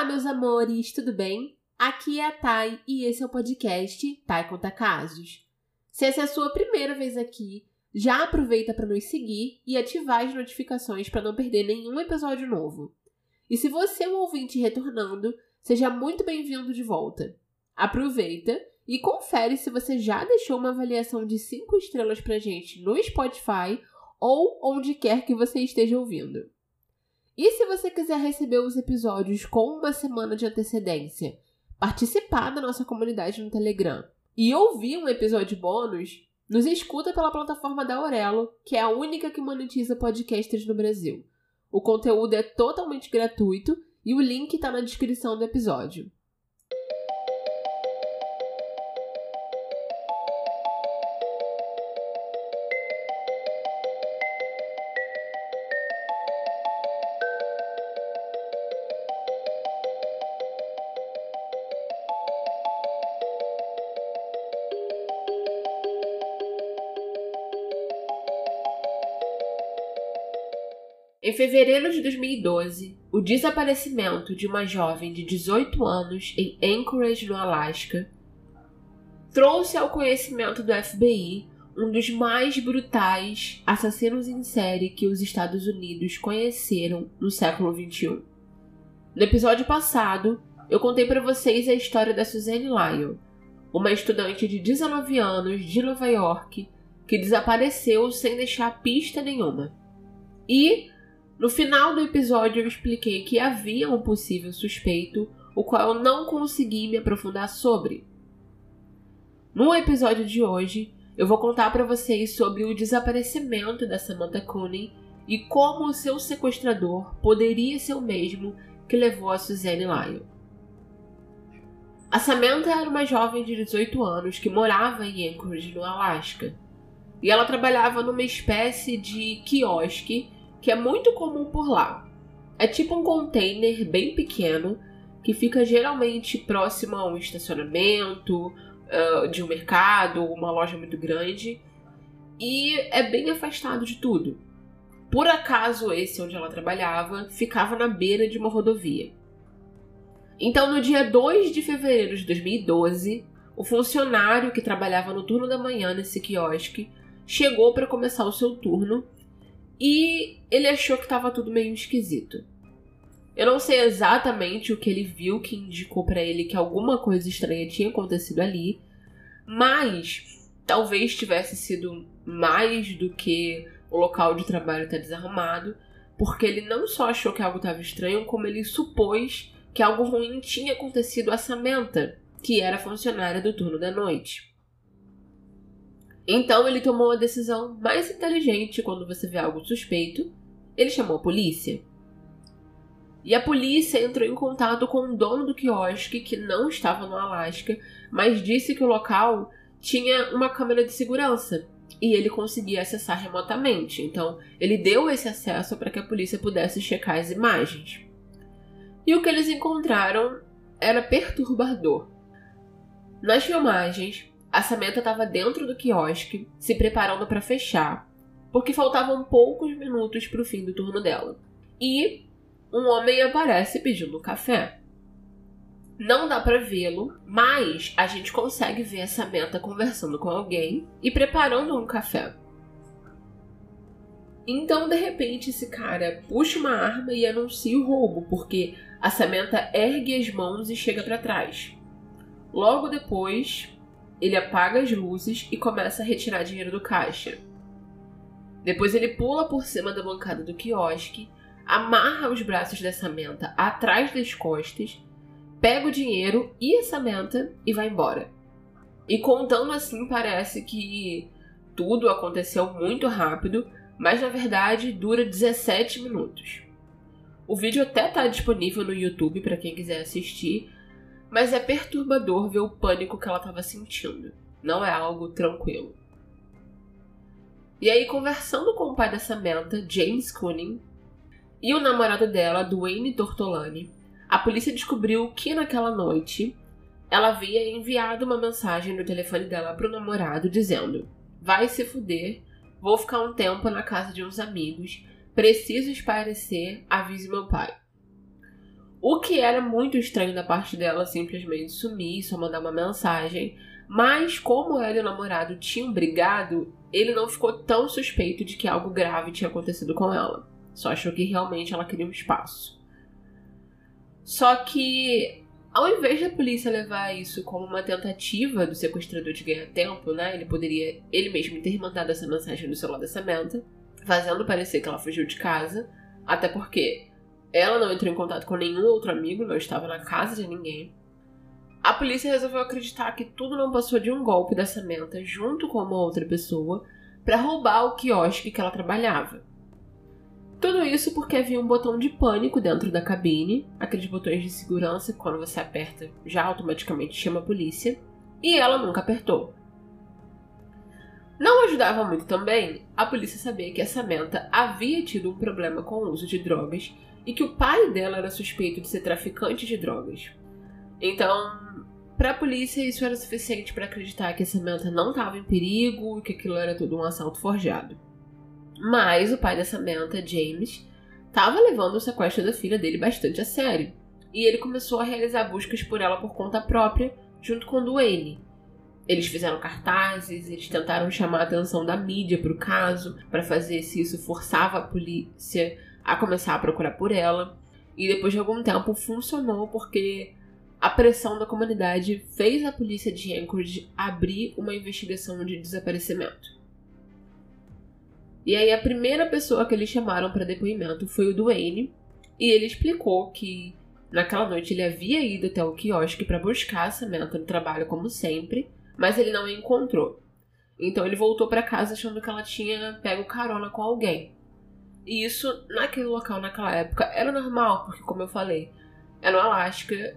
Olá, meus amores, tudo bem? Aqui é a Thay e esse é o podcast Thay Conta Casos. Se essa é a sua primeira vez aqui, já aproveita para nos seguir e ativar as notificações para não perder nenhum episódio novo. E se você é um ouvinte retornando, seja muito bem-vindo de volta. Aproveita e confere se você já deixou uma avaliação de 5 estrelas pra gente no Spotify ou onde quer que você esteja ouvindo. E se você quiser receber os episódios com uma semana de antecedência, participar da nossa comunidade no Telegram e ouvir um episódio bônus, nos escuta pela plataforma da Aurelo, que é a única que monetiza podcasters no Brasil. O conteúdo é totalmente gratuito e o link está na descrição do episódio. Fevereiro de 2012, o desaparecimento de uma jovem de 18 anos em Anchorage, no Alasca, trouxe ao conhecimento do FBI um dos mais brutais assassinos em série que os Estados Unidos conheceram no século XXI. No episódio passado, eu contei para vocês a história da Suzanne Lyle, uma estudante de 19 anos de Nova York que desapareceu sem deixar pista nenhuma. E no final do episódio, eu expliquei que havia um possível suspeito, o qual eu não consegui me aprofundar sobre. No episódio de hoje, eu vou contar para vocês sobre o desaparecimento da Samantha Cooney e como o seu sequestrador poderia ser o mesmo que levou a Suzanne Lyle. A Samantha era uma jovem de 18 anos que morava em Anchorage, no Alasca. E ela trabalhava numa espécie de quiosque que é muito comum por lá. É tipo um container bem pequeno que fica geralmente próximo a um estacionamento, uh, de um mercado, uma loja muito grande e é bem afastado de tudo. Por acaso, esse onde ela trabalhava ficava na beira de uma rodovia. Então, no dia 2 de fevereiro de 2012, o funcionário que trabalhava no turno da manhã nesse quiosque chegou para começar o seu turno e ele achou que estava tudo meio esquisito. Eu não sei exatamente o que ele viu que indicou para ele que alguma coisa estranha tinha acontecido ali, mas talvez tivesse sido mais do que o local de trabalho estar tá desarrumado, porque ele não só achou que algo estava estranho, como ele supôs que algo ruim tinha acontecido a Samantha, que era funcionária do turno da noite. Então ele tomou a decisão mais inteligente quando você vê algo suspeito. Ele chamou a polícia. E a polícia entrou em contato com o dono do quiosque, que não estava no Alasca, mas disse que o local tinha uma câmera de segurança e ele conseguia acessar remotamente. Então, ele deu esse acesso para que a polícia pudesse checar as imagens. E o que eles encontraram era perturbador. Nas filmagens, a Samantha estava dentro do quiosque, se preparando para fechar, porque faltavam poucos minutos para o fim do turno dela. E um homem aparece pedindo café. Não dá para vê-lo, mas a gente consegue ver a Samantha conversando com alguém e preparando um café. Então, de repente, esse cara puxa uma arma e anuncia o roubo, porque a Samantha ergue as mãos e chega para trás. Logo depois, ele apaga as luzes e começa a retirar dinheiro do caixa. Depois ele pula por cima da bancada do quiosque, amarra os braços da Samantha atrás das costas, pega o dinheiro e a Samantha e vai embora. E contando assim, parece que tudo aconteceu muito rápido, mas na verdade dura 17 minutos. O vídeo até está disponível no YouTube para quem quiser assistir, mas é perturbador ver o pânico que ela estava sentindo. Não é algo tranquilo. E aí, conversando com o pai da Samantha, James Cooning, e o namorado dela, Dwayne Tortolani, a polícia descobriu que naquela noite ela havia enviado uma mensagem no telefone dela para o namorado dizendo: Vai se fuder, vou ficar um tempo na casa de uns amigos, preciso esparecer, avise meu pai. O que era muito estranho da parte dela simplesmente sumir, só mandar uma mensagem. Mas como ela e o namorado tinham brigado, ele não ficou tão suspeito de que algo grave tinha acontecido com ela. Só achou que realmente ela queria um espaço. Só que, ao invés da polícia levar isso como uma tentativa do sequestrador de ganhar tempo, né? Ele poderia ele mesmo ter mandado essa mensagem no celular da Samantha, fazendo parecer que ela fugiu de casa, até porque ela não entrou em contato com nenhum outro amigo, não estava na casa de ninguém. A polícia resolveu acreditar que tudo não passou de um golpe da Samantha junto com uma outra pessoa para roubar o quiosque que ela trabalhava. Tudo isso porque havia um botão de pânico dentro da cabine, aqueles botões de segurança que quando você aperta já automaticamente chama a polícia, e ela nunca apertou. Não ajudava muito também a polícia saber que a Samantha havia tido um problema com o uso de drogas e que o pai dela era suspeito de ser traficante de drogas. Então, para a polícia isso era suficiente para acreditar que a Samantha não estava em perigo e que aquilo era tudo um assalto forjado. Mas o pai da Samantha, James, estava levando o sequestro da filha dele bastante a sério. E ele começou a realizar buscas por ela por conta própria, junto com Duane. Eles fizeram cartazes, eles tentaram chamar a atenção da mídia para o caso, para fazer se isso forçava a polícia a começar a procurar por ela. E depois de algum tempo funcionou porque a pressão da comunidade fez a polícia de Anchorage abrir uma investigação de desaparecimento. E aí a primeira pessoa que eles chamaram para depoimento foi o Duane, e ele explicou que naquela noite ele havia ido até o quiosque para buscar a Samantha no trabalho como sempre, mas ele não a encontrou. Então ele voltou para casa achando que ela tinha pego carona com alguém. E isso naquele local, naquela época, era normal, porque como eu falei, é no Alasca,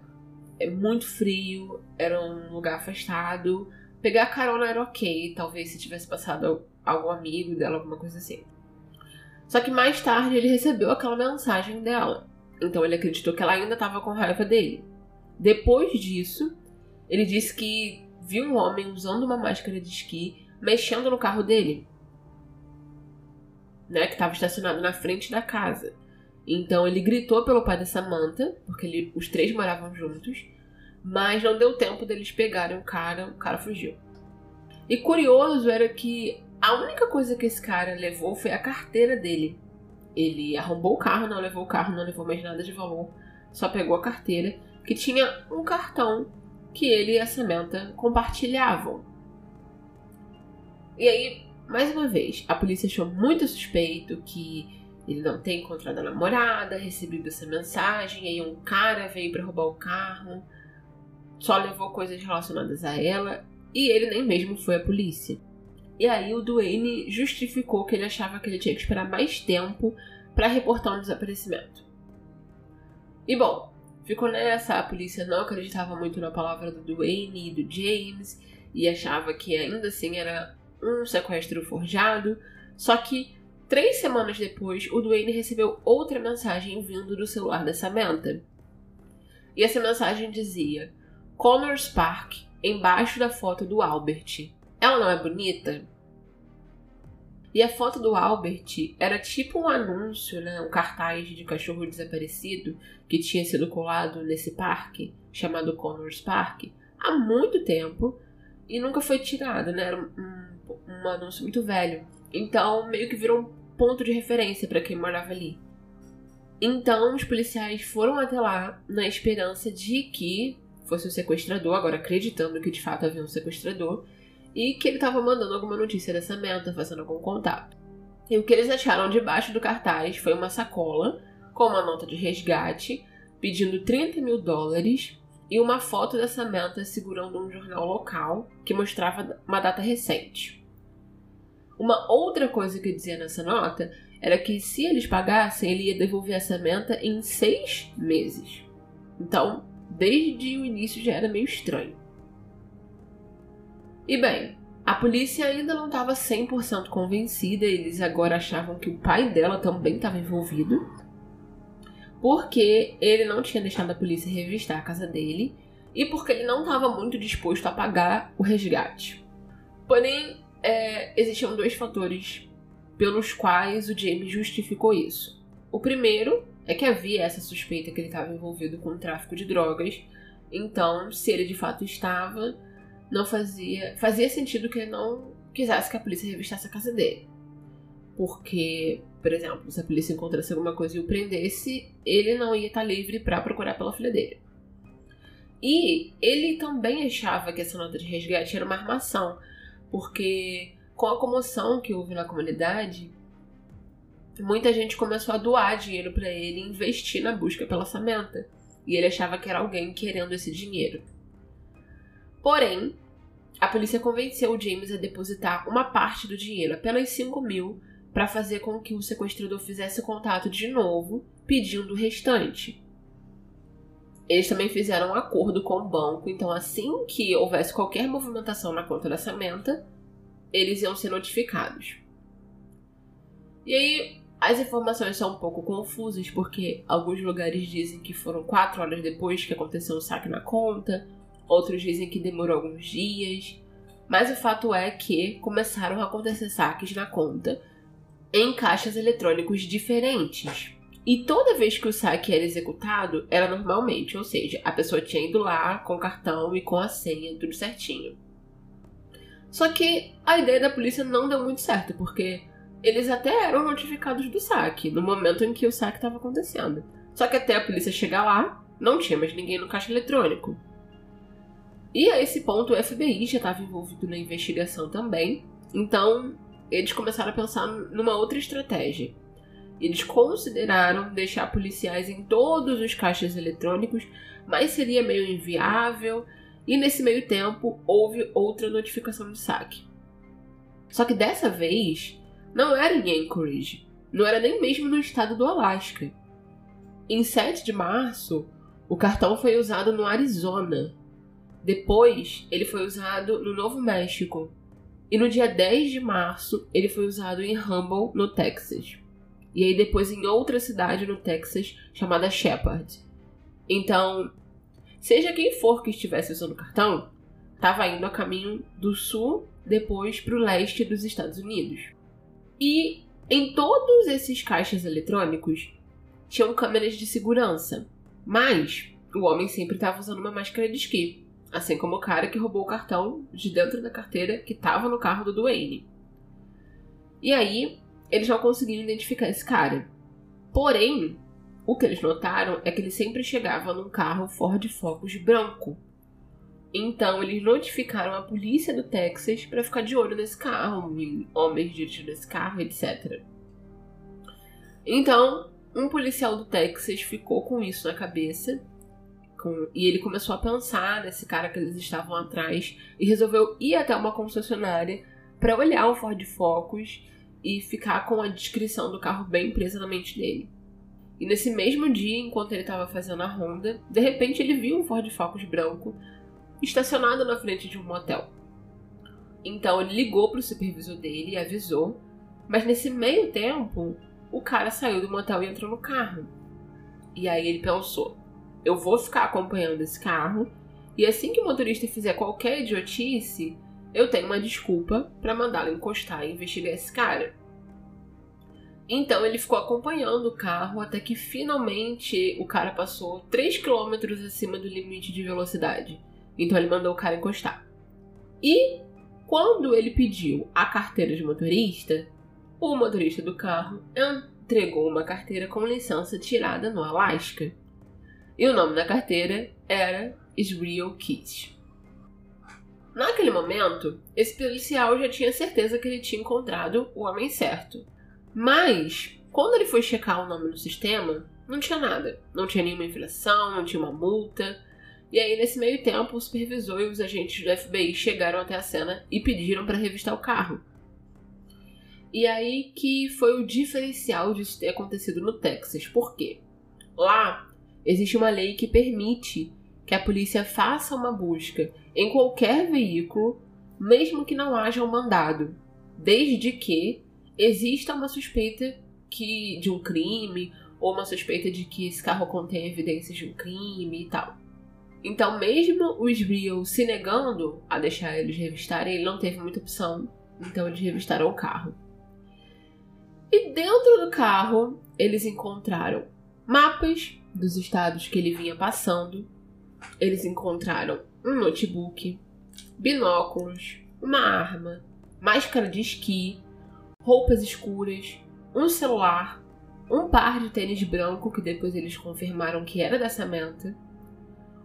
é muito frio, era um lugar afastado. Pegar carona era ok, talvez se tivesse passado algum amigo dela, alguma coisa assim. Só que mais tarde ele recebeu aquela mensagem dela. Então ele acreditou que ela ainda estava com raiva dele. Depois disso, ele disse que viu um homem usando uma máscara de esqui mexendo no carro dele, né, que estava estacionado na frente da casa. Então ele gritou pelo pai da Samantha, porque ele, os três moravam juntos, mas não deu tempo deles pegarem o cara, o cara fugiu. E curioso era que a única coisa que esse cara levou foi a carteira dele. Ele arrombou o carro, não levou o carro, não levou mais nada de valor, só pegou a carteira, que tinha um cartão que ele e a Samantha compartilhavam. E aí, mais uma vez, a polícia achou muito suspeito que ele não tem encontrado a namorada, recebido essa mensagem, aí um cara veio para roubar o carro, só levou coisas relacionadas a ela, e ele nem mesmo foi à polícia. E aí o Duane justificou que ele achava que ele tinha que esperar mais tempo para reportar um desaparecimento. E bom, ficou nessa, a polícia não acreditava muito na palavra do Duane e do James e achava que ainda assim era um sequestro forjado. Só que três semanas depois, o Duane recebeu outra mensagem vindo do celular da Samantha. E essa mensagem dizia: Connors Park, embaixo da foto do Albert. Ela não é bonita? E a foto do Albert era tipo um anúncio, né? Um cartaz de cachorro desaparecido que tinha sido colado nesse parque, chamado Connors Park, há muito tempo e nunca foi tirado, né? Era um, um anúncio muito velho. Então, meio que virou um ponto de referência para quem morava ali. Então, os policiais foram até lá na esperança de que fosse o um sequestrador, agora acreditando que de fato havia um sequestrador, e que ele estava mandando alguma notícia dessa menta, fazendo algum contato. E o que eles acharam debaixo do cartaz foi uma sacola com uma nota de resgate pedindo 30 mil dólares e uma foto dessa menta segurando um jornal local que mostrava uma data recente. Uma outra coisa que dizia nessa nota era que se eles pagassem, ele ia devolver essa menta em seis meses. Então, desde o início já era meio estranho. E bem, a polícia ainda não estava 100% convencida, eles agora achavam que o pai dela também estava envolvido, porque ele não tinha deixado a polícia revistar a casa dele e porque ele não estava muito disposto a pagar o resgate. Porém, é, existiam dois fatores pelos quais o James justificou isso. O primeiro é que havia essa suspeita que ele estava envolvido com o tráfico de drogas. Então, se ele de fato estava, não fazia fazia sentido que ele não quisesse que a polícia revistasse a casa dele. Porque, por exemplo, se a polícia encontrasse alguma coisa e o prendesse, ele não ia estar livre para procurar pela filha dele. E ele também achava que essa nota de resgate era uma armação, porque com a comoção que houve na comunidade, muita gente começou a doar dinheiro para ele e investir na busca pela Samantha. E ele achava que era alguém querendo esse dinheiro. Porém, a polícia convenceu o James a depositar uma parte do dinheiro, apenas 5 mil, para fazer com que o sequestrador fizesse contato de novo, pedindo o restante. Eles também fizeram um acordo com o banco, então assim que houvesse qualquer movimentação na conta da Samantha, eles iam ser notificados. E aí, as informações são um pouco confusas, porque alguns lugares dizem que foram quatro horas depois que aconteceu o saque na conta, outros dizem que demorou alguns dias. Mas o fato é que começaram a acontecer saques na conta em caixas eletrônicos diferentes. E toda vez que o saque era executado, era normalmente, ou seja, a pessoa tinha ido lá com o cartão e com a senha, tudo certinho. Só que a ideia da polícia não deu muito certo, porque eles até eram notificados do saque no momento em que o saque estava acontecendo. Só que até a polícia chegar lá, não tinha mais ninguém no caixa eletrônico. E a esse ponto o FBI já estava envolvido na investigação também, então eles começaram a pensar numa outra estratégia. Eles consideraram deixar policiais em todos os caixas eletrônicos, mas seria meio inviável, e nesse meio tempo houve outra notificação de saque. Só que dessa vez não era em Anchorage, não era nem mesmo no estado do Alasca. Em 7 de março, o cartão foi usado no Arizona. Depois, ele foi usado no Novo México. E no dia 10 de março, ele foi usado em Humble, no Texas. E aí depois em outra cidade no Texas chamada Shepard. Então, seja quem for que estivesse usando o cartão, estava indo a caminho do sul, depois para o leste dos Estados Unidos. E em todos esses caixas eletrônicos tinham câmeras de segurança, mas o homem sempre estava usando uma máscara de esqui, assim como o cara que roubou o cartão de dentro da carteira que estava no carro do Duane. E aí, eles não conseguiram identificar esse cara. Porém, o que eles notaram é que ele sempre chegava num carro Ford Focus branco, então eles notificaram a polícia do Texas para ficar de olho nesse carro, em homens dirigindo esse carro, etc. Então, um policial do Texas ficou com isso na cabeça com, e ele começou a pensar nesse cara que eles estavam atrás e resolveu ir até uma concessionária para olhar o Ford Focus e ficar com a descrição do carro bem presa na mente dele. E nesse mesmo dia, enquanto ele estava fazendo a ronda, de repente ele viu um Ford Focus branco estacionado na frente de um motel. Então ele ligou para o supervisor dele e avisou, mas nesse meio tempo o cara saiu do motel e entrou no carro. E aí ele pensou: eu vou ficar acompanhando esse carro e assim que o motorista fizer qualquer idiotice, eu tenho uma desculpa para mandá-lo encostar e investigar esse cara. Então ele ficou acompanhando o carro até que finalmente o cara passou 3 km acima do limite de velocidade. Então ele mandou o cara encostar. E quando ele pediu a carteira de motorista, o motorista do carro entregou uma carteira com licença tirada no Alasca. E o nome da carteira era Israel Kit. Naquele momento, esse policial já tinha certeza que ele tinha encontrado o homem certo. Mas, quando ele foi checar o nome no sistema, não tinha nada. Não tinha nenhuma infração, não tinha uma multa. E aí, nesse meio tempo, o supervisor e os agentes do FBI chegaram até a cena e pediram para revistar o carro. E aí que foi o diferencial disso ter acontecido no Texas. Por quê? Lá existe uma lei que permite que a polícia faça uma busca em qualquer veículo, mesmo que não haja um mandado, desde que exista uma suspeita que de um crime ou uma suspeita de que esse carro contém evidências de um crime e tal. Então, mesmo os Real se negando a deixar eles revistarem, ele não teve muita opção. Então, eles revistaram o carro. E dentro do carro, eles encontraram mapas dos estados que ele vinha passando. Eles encontraram um notebook, binóculos, uma arma, máscara de esqui, roupas escuras, um celular, um par de tênis branco que depois eles confirmaram que era da Samantha,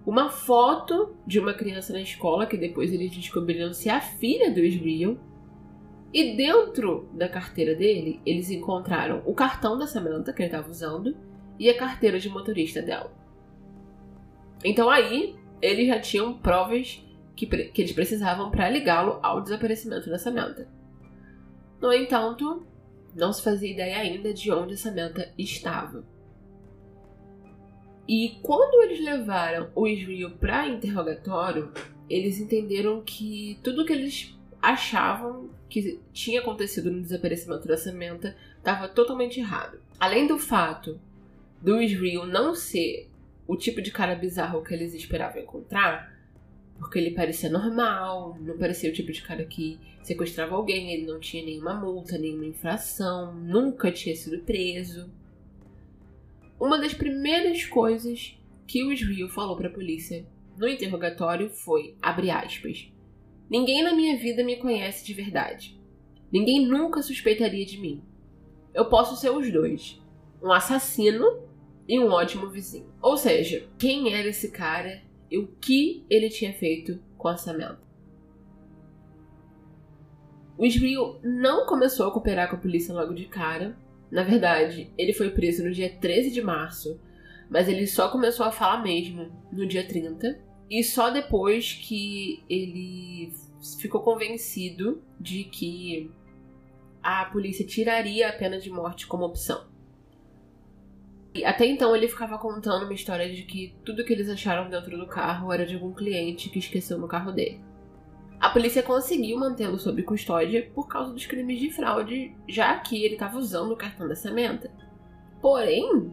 uma foto de uma criança na escola que depois eles descobriram ser a filha do Israel. E dentro da carteira dele, eles encontraram o cartão da Samantha que ele estava usando e a carteira de motorista dela. Então aí eles já tinham provas que, que eles precisavam para ligá-lo ao desaparecimento da Samantha. No entanto, não se fazia ideia ainda de onde a Samantha estava. E quando eles levaram o Israel para interrogatório, eles entenderam que tudo que eles achavam que tinha acontecido no desaparecimento da Samantha estava totalmente errado. Além do fato do Israel não ser o tipo de cara bizarro que eles esperavam encontrar, porque ele parecia normal, não parecia o tipo de cara que sequestrava alguém, ele não tinha nenhuma multa, nenhuma infração, nunca tinha sido preso. Uma das primeiras coisas que o Israel falou para a polícia no interrogatório foi, abre aspas, Ninguém na minha vida me conhece de verdade. Ninguém nunca suspeitaria de mim. Eu posso ser os dois. Um assassino e um ótimo vizinho. Ou seja, quem era esse cara e o que ele tinha feito com a Samantha. O Israel não começou a cooperar com a polícia logo de cara. Na verdade, ele foi preso no dia 13 de março, mas ele só começou a falar mesmo no dia 30. E só depois que ele ficou convencido de que a polícia tiraria a pena de morte como opção. Até então ele ficava contando uma história de que tudo que eles acharam dentro do carro era de algum cliente que esqueceu no carro dele. A polícia conseguiu mantê-lo sob custódia por causa dos crimes de fraude, já que ele estava usando o cartão da Samantha. Porém,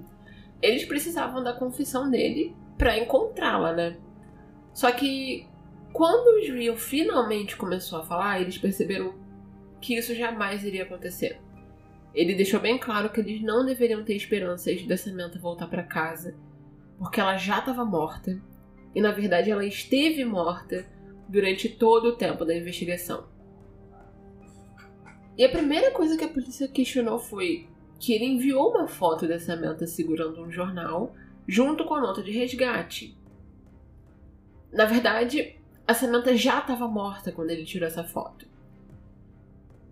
eles precisavam da confissão dele para encontrá-la, né? Só que quando o Israel finalmente começou a falar, eles perceberam que isso jamais iria acontecer. Ele deixou bem claro que eles não deveriam ter esperanças da Samantha voltar para casa, porque ela já estava morta e na verdade ela esteve morta durante todo o tempo da investigação. E a primeira coisa que a polícia questionou foi que ele enviou uma foto da Samantha segurando um jornal junto com a nota de resgate. Na verdade, a Samantha já estava morta quando ele tirou essa foto.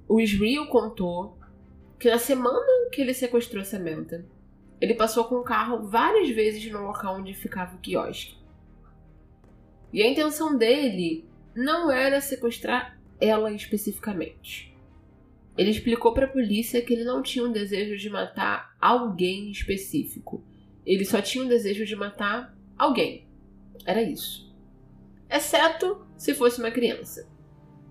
O Israel contou que na semana que ele sequestrou Samantha, ele passou com o carro várias vezes no local onde ficava o quiosque. E a intenção dele não era sequestrar ela especificamente. Ele explicou para a polícia que ele não tinha um desejo de matar alguém específico. Ele só tinha um desejo de matar alguém. Era isso. Exceto se fosse uma criança.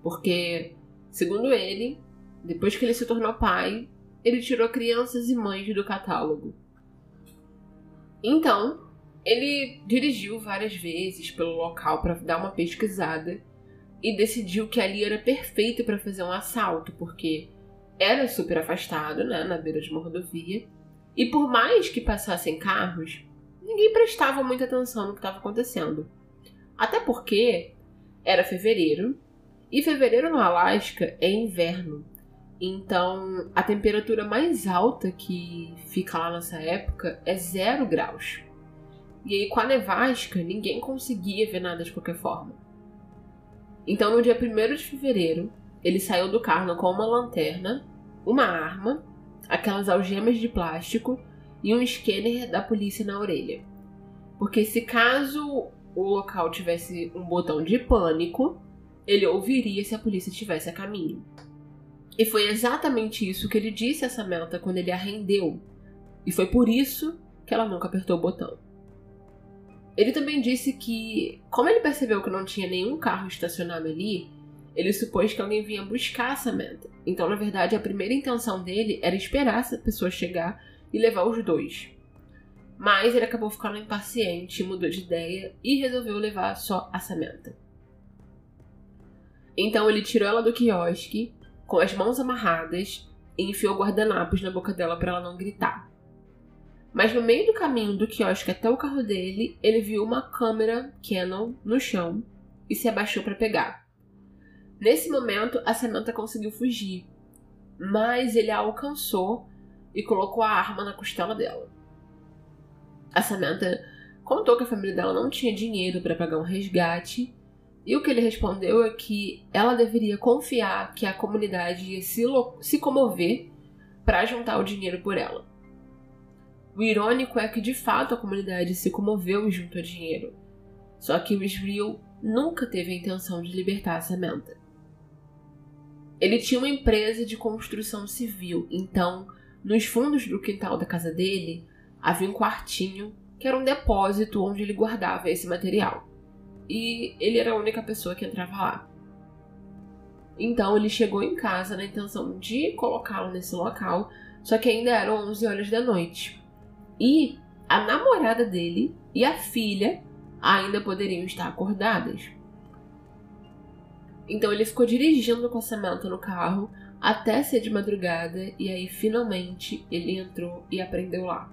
Porque, segundo ele, depois que ele se tornou pai, ele tirou crianças e mães do catálogo. Então, ele dirigiu várias vezes pelo local para dar uma pesquisada e decidiu que ali era perfeito para fazer um assalto, porque era super afastado, né, na beira de uma rodovia, e por mais que passassem carros, ninguém prestava muita atenção no que estava acontecendo. Até porque era fevereiro, e fevereiro no Alasca é inverno, então, a temperatura mais alta que fica lá nessa época é zero graus. E aí, com a nevasca, ninguém conseguia ver nada de qualquer forma. Então, no dia 1 de fevereiro, ele saiu do carro com uma lanterna, uma arma, aquelas algemas de plástico e um scanner da polícia na orelha. Porque se caso o local tivesse um botão de pânico, ele ouviria se a polícia estivesse a caminho. E foi exatamente isso que ele disse a Samantha quando ele a rendeu. E foi por isso que ela nunca apertou o botão. Ele também disse que, como ele percebeu que não tinha nenhum carro estacionado ali, ele supôs que alguém vinha buscar a Samantha. Então, na verdade, a primeira intenção dele era esperar essa pessoa chegar e levar os dois. Mas ele acabou ficando impaciente, mudou de ideia e resolveu levar só a Samantha. Então ele tirou ela do quiosque com as mãos amarradas e enfiou guardanapos na boca dela para ela não gritar. Mas no meio do caminho do quiosque até o carro dele, ele viu uma câmera Canon no chão e se abaixou para pegar. Nesse momento, a Samantha conseguiu fugir, mas ele a alcançou e colocou a arma na costela dela. A Samantha contou que a família dela não tinha dinheiro para pagar um resgate e o que ele respondeu é que ela deveria confiar que a comunidade ia se, se comover para juntar o dinheiro por ela. O irônico é que de fato a comunidade se comoveu junto ao dinheiro. Só que o Israel nunca teve a intenção de libertar a Samantha. Ele tinha uma empresa de construção civil, então, nos fundos do quintal da casa dele, havia um quartinho que era um depósito onde ele guardava esse material e ele era a única pessoa que entrava lá. Então ele chegou em casa na intenção de colocá-lo nesse local, só que ainda eram 11 horas da noite. E a namorada dele e a filha ainda poderiam estar acordadas. Então ele ficou dirigindo com a Samantha no carro até ser de madrugada e aí finalmente ele entrou e aprendeu lá.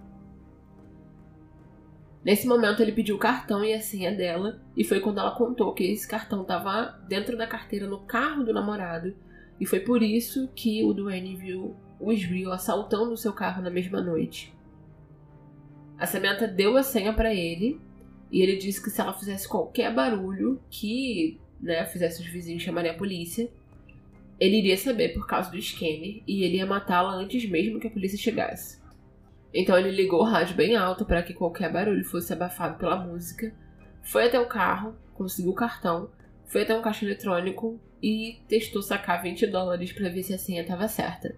Nesse momento ele pediu o cartão e a senha dela, e foi quando ela contou que esse cartão estava dentro da carteira no carro do namorado, e foi por isso que o Duane viu o Israel assaltando o seu carro na mesma noite. A Samantha deu a senha para ele, e ele disse que se ela fizesse qualquer barulho que né, fizesse os vizinhos chamarem a polícia, ele iria saber por causa do scanner e ele ia matá-la antes mesmo que a polícia chegasse. Então ele ligou o rádio bem alto para que qualquer barulho fosse abafado pela música, foi até o carro, conseguiu o cartão, foi até um caixa eletrônico e testou sacar 20 dólares para ver se a senha estava certa.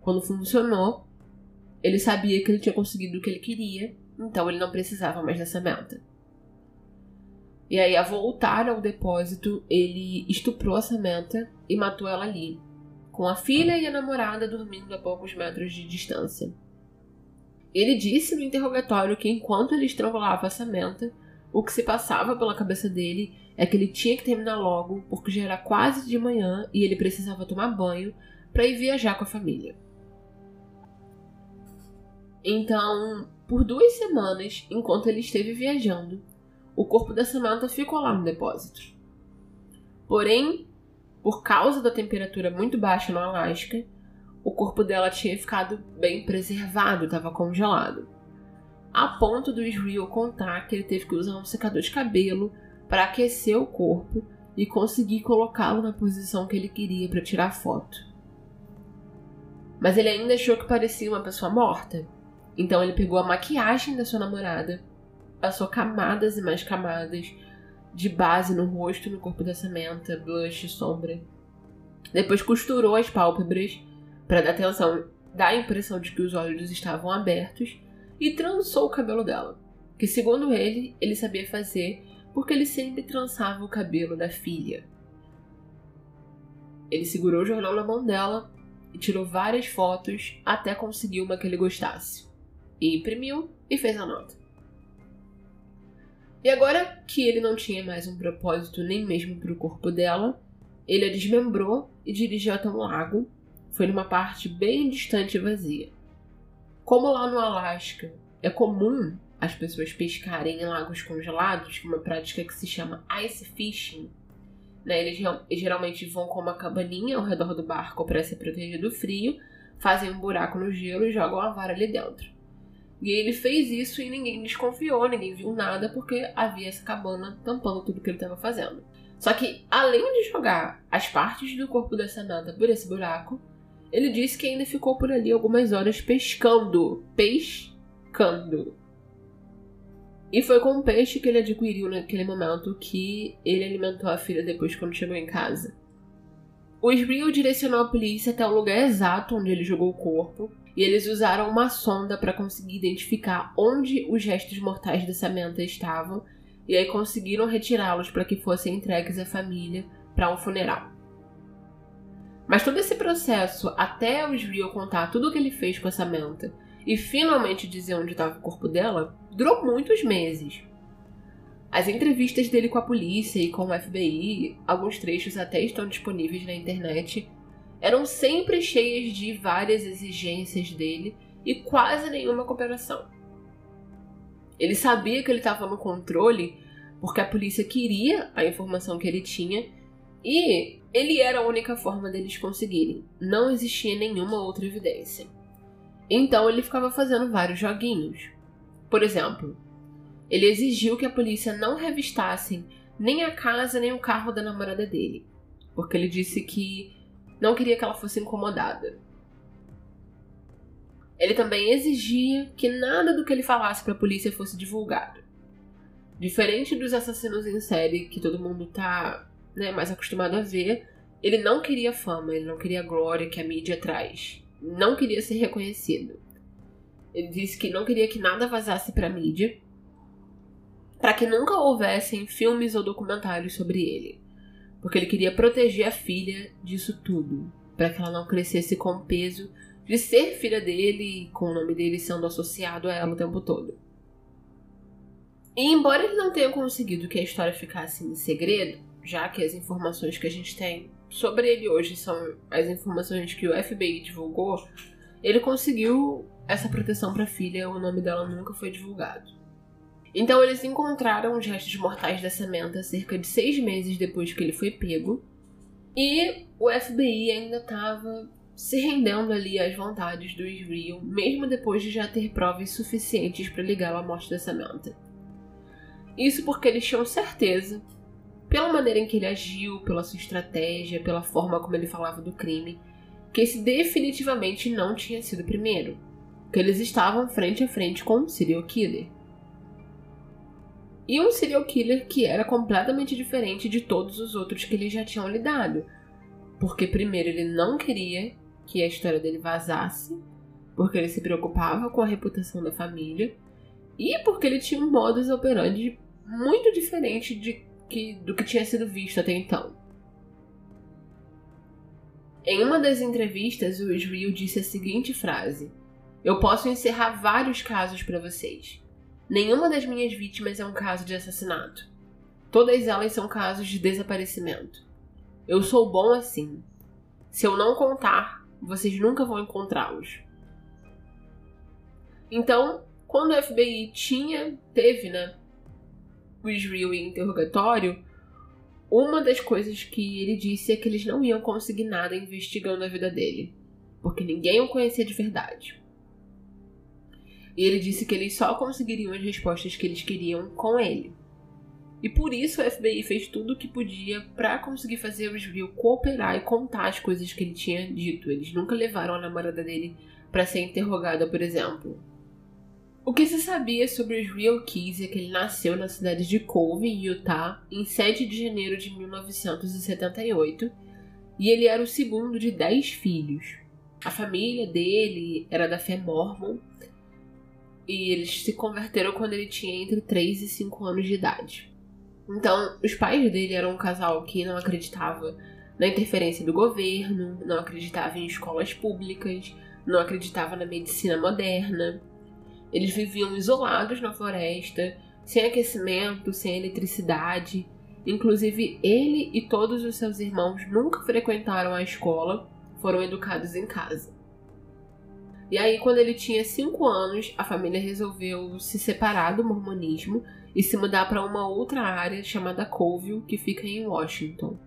Quando funcionou, ele sabia que ele tinha conseguido o que ele queria, então ele não precisava mais dessa meta. E aí, a voltar ao depósito, ele estuprou a Samantha e matou ela ali, com a filha e a namorada dormindo a poucos metros de distância. Ele disse no interrogatório que enquanto ele estrangulava a Samantha, o que se passava pela cabeça dele é que ele tinha que terminar logo, porque já era quase de manhã e ele precisava tomar banho para ir viajar com a família. Então, por duas semanas, enquanto ele esteve viajando, o corpo da Samantha ficou lá no depósito. Porém, por causa da temperatura muito baixa no Alasca, o corpo dela tinha ficado bem preservado, estava congelado. A ponto do Israel contar que ele teve que usar um secador de cabelo para aquecer o corpo e conseguir colocá-lo na posição que ele queria para tirar foto. Mas ele ainda achou que parecia uma pessoa morta. Então ele pegou a maquiagem da sua namorada, passou camadas e mais camadas de base no rosto no corpo da Samantha, blush, sombra. Depois costurou as pálpebras para dar atenção, a impressão de que os olhos estavam abertos e trançou o cabelo dela, que segundo ele, ele sabia fazer porque ele sempre trançava o cabelo da filha. Ele segurou o jornal na mão dela e tirou várias fotos até conseguir uma que ele gostasse. E imprimiu e fez a nota. E agora que ele não tinha mais um propósito nem mesmo para o corpo dela, ele a desmembrou e dirigiu até um lago foi numa parte bem distante e vazia. Como lá no Alasca é comum as pessoas pescarem em lagos congelados, uma prática que se chama ice fishing, né? eles geralmente vão com uma cabaninha ao redor do barco para se proteger do frio, fazem um buraco no gelo e jogam a vara ali dentro. E ele fez isso e ninguém desconfiou, ninguém viu nada, porque havia essa cabana tampando tudo que ele estava fazendo. Só que, além de jogar as partes do corpo dessa nada por esse buraco, ele disse que ainda ficou por ali algumas horas pescando. Pescando. E foi com o peixe que ele adquiriu naquele momento que ele alimentou a filha depois quando chegou em casa. O Israel direcionou a polícia até o lugar exato onde ele jogou o corpo, e eles usaram uma sonda para conseguir identificar onde os restos mortais da Samantha estavam, e aí conseguiram retirá-los para que fossem entregues à família para um funeral. Mas todo esse processo, até o Israel contar tudo o que ele fez com essa menta e finalmente dizer onde estava o corpo dela, durou muitos meses. As entrevistas dele com a polícia e com o FBI, alguns trechos até estão disponíveis na internet, eram sempre cheias de várias exigências dele e quase nenhuma cooperação. Ele sabia que ele estava no controle porque a polícia queria a informação que ele tinha e ele era a única forma deles conseguirem. Não existia nenhuma outra evidência. Então ele ficava fazendo vários joguinhos. Por exemplo, ele exigiu que a polícia não revistassem nem a casa nem o carro da namorada dele, porque ele disse que não queria que ela fosse incomodada. Ele também exigia que nada do que ele falasse para a polícia fosse divulgado. Diferente dos assassinos em série que todo mundo tá né, mais acostumado a ver, ele não queria fama, ele não queria glória que a mídia traz. Não queria ser reconhecido. Ele disse que não queria que nada vazasse para a mídia, para que nunca houvessem filmes ou documentários sobre ele, porque ele queria proteger a filha disso tudo, para que ela não crescesse com o peso de ser filha dele e com o nome dele sendo associado a ela o tempo todo. E embora ele não tenha conseguido que a história ficasse em segredo, já que as informações que a gente tem sobre ele hoje são as informações que o FBI divulgou, ele conseguiu essa proteção para a filha, o nome dela nunca foi divulgado. Então eles encontraram os restos mortais da Samantha cerca de seis meses depois que ele foi pego, e o FBI ainda estava se rendendo ali às vontades do Israel, mesmo depois de já ter provas suficientes para ligá-lo à morte da Samantha. Isso porque eles tinham certeza, pela maneira em que ele agiu, pela sua estratégia, pela forma como ele falava do crime, que esse definitivamente não tinha sido o primeiro. Que eles estavam frente a frente com um serial killer. E um serial killer que era completamente diferente de todos os outros que eles já tinham lidado. Porque, primeiro, ele não queria que a história dele vazasse, porque ele se preocupava com a reputação da família, e porque ele tinha um modus operandi muito diferente de que, do que tinha sido visto até então. Em uma das entrevistas, o Israel disse a seguinte frase: Eu posso encerrar vários casos para vocês. Nenhuma das minhas vítimas é um caso de assassinato. Todas elas são casos de desaparecimento. Eu sou bom assim. Se eu não contar, vocês nunca vão encontrá-los. Então, quando o FBI tinha, teve, né, o Israel em interrogatório, uma das coisas que ele disse é que eles não iam conseguir nada investigando a vida dele, porque ninguém o conhecia de verdade. E ele disse que eles só conseguiriam as respostas que eles queriam com ele. E por isso o FBI fez tudo o que podia para conseguir fazer o Israel cooperar e contar as coisas que ele tinha dito. Eles nunca levaram a namorada dele para ser interrogada, por exemplo. O que se sabia sobre o Real Keys é que ele nasceu na cidade de Colvin, Utah, em 7 de janeiro de 1978, e ele era o segundo de 10 filhos. A família dele era da fé mormon, e eles se converteram quando ele tinha entre 3 e 5 anos de idade. Então, os pais dele eram um casal que não acreditava na interferência do governo, não acreditava em escolas públicas, não acreditava na medicina moderna. Eles viviam isolados na floresta, sem aquecimento, sem eletricidade. Inclusive, ele e todos os seus irmãos nunca frequentaram a escola, foram educados em casa. E aí, quando ele tinha 5 anos, a família resolveu se separar do mormonismo e se mudar para uma outra área chamada Colville, que fica em Washington.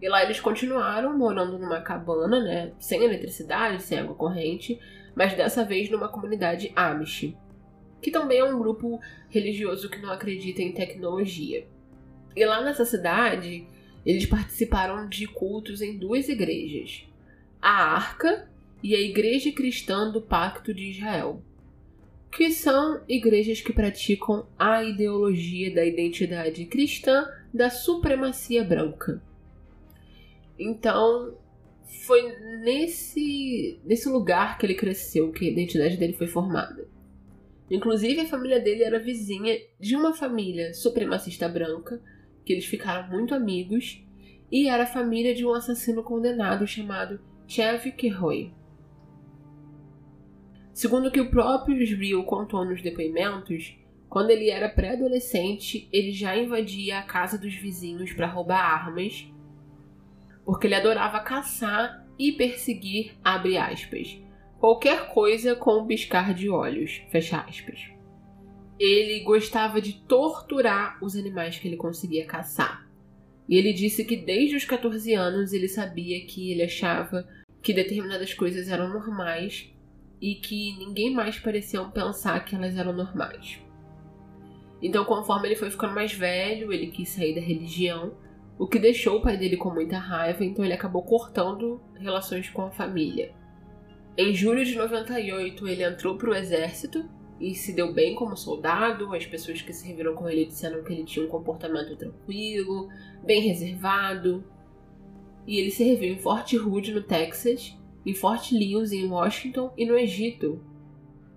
E lá eles continuaram morando numa cabana, né, sem eletricidade, sem água corrente, mas dessa vez numa comunidade Amish, que também é um grupo religioso que não acredita em tecnologia. E lá nessa cidade, eles participaram de cultos em duas igrejas: a Arca e a Igreja Cristã do Pacto de Israel, que são igrejas que praticam a ideologia da identidade cristã da supremacia branca. Então, foi nesse, nesse lugar que ele cresceu que a identidade dele foi formada. Inclusive, a família dele era vizinha de uma família supremacista branca, que eles ficaram muito amigos, e era a família de um assassino condenado chamado Chev Kehoe. Segundo o que o próprio Israel contou nos depoimentos, quando ele era pré-adolescente, ele já invadia a casa dos vizinhos para roubar armas porque ele adorava caçar e perseguir, abre aspas, qualquer coisa com um piscar de olhos. Fecha aspas. Ele gostava de torturar os animais que ele conseguia caçar. E ele disse que desde os 14 anos ele sabia que ele achava que determinadas coisas eram normais e que ninguém mais parecia pensar que elas eram normais. Então, conforme ele foi ficando mais velho, ele quis sair da religião, o que deixou o pai dele com muita raiva, então ele acabou cortando relações com a família. Em julho de 98, ele entrou para o exército e se deu bem como soldado. As pessoas que serviram com ele disseram que ele tinha um comportamento tranquilo, bem reservado. E ele serviu em Fort Hood, no Texas, em Fort Lewis, em Washington e no Egito.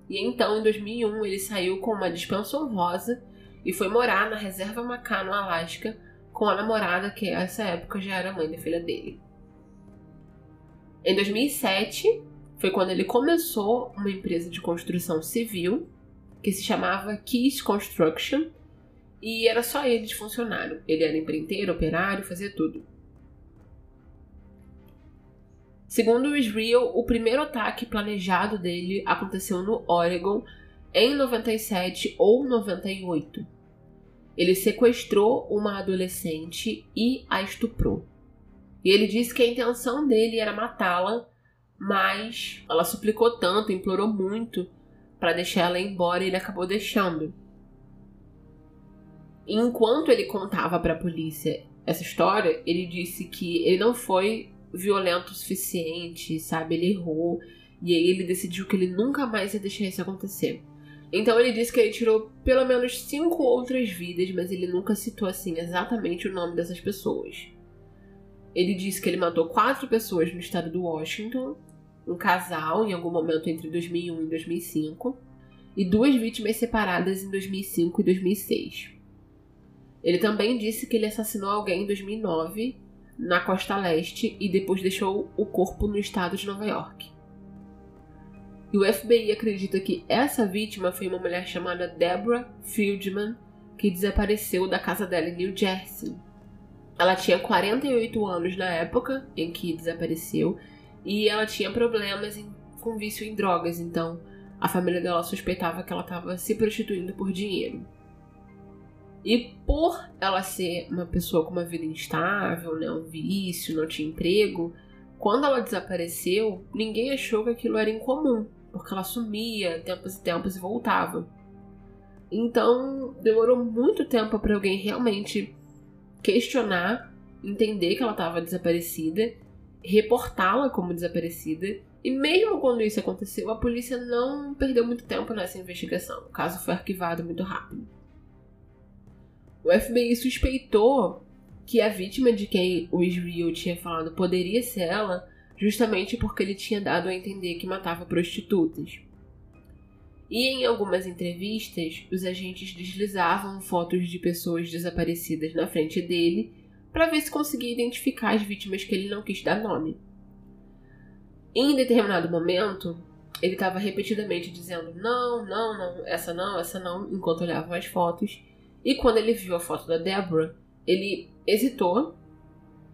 E então, em 2001, ele saiu com uma dispensa honrosa e foi morar na reserva Macá, no Alasca, com a namorada que nessa época já era mãe da filha dele. Em 2007, foi quando ele começou uma empresa de construção civil que se chamava Keys Construction e era só ele de funcionário. Ele era empreiteiro, operário, fazia tudo. Segundo o Israel, o primeiro ataque planejado dele aconteceu no Oregon em 97 ou 98. Ele sequestrou uma adolescente e a estuprou. E ele disse que a intenção dele era matá-la, mas ela suplicou tanto, implorou muito para deixar ela embora e ele acabou deixando. Enquanto ele contava para a polícia essa história, ele disse que ele não foi violento o suficiente, sabe? Ele errou. E aí ele decidiu que ele nunca mais ia deixar isso acontecer. Então ele disse que ele tirou pelo menos cinco outras vidas, mas ele nunca citou assim exatamente o nome dessas pessoas. Ele disse que ele matou quatro pessoas no estado do Washington, um casal em algum momento entre 2001 e 2005, e duas vítimas separadas em 2005 e 2006. Ele também disse que ele assassinou alguém em 2009 na costa leste e depois deixou o corpo no estado de Nova York. E o FBI acredita que essa vítima foi uma mulher chamada Deborah Fieldman, que desapareceu da casa dela em New Jersey. Ela tinha 48 anos na época em que desapareceu e ela tinha problemas em, com vício em drogas, então a família dela suspeitava que ela estava se prostituindo por dinheiro. E por ela ser uma pessoa com uma vida instável, né, um vício, não tinha emprego, quando ela desapareceu, ninguém achou que aquilo era incomum, porque ela sumia tempos e tempos e voltava. Então, demorou muito tempo para alguém realmente questionar, entender que ela estava desaparecida, reportá-la como desaparecida. E mesmo quando isso aconteceu, a polícia não perdeu muito tempo nessa investigação. O caso foi arquivado muito rápido. O FBI suspeitou que a vítima de quem o Israel tinha falado poderia ser ela, justamente porque ele tinha dado a entender que matava prostitutas. E em algumas entrevistas, os agentes deslizavam fotos de pessoas desaparecidas na frente dele para ver se conseguia identificar as vítimas que ele não quis dar nome. Em determinado momento, ele estava repetidamente dizendo não, não, não, essa não, essa não, enquanto olhava as fotos. E quando ele viu a foto da Deborah, ele hesitou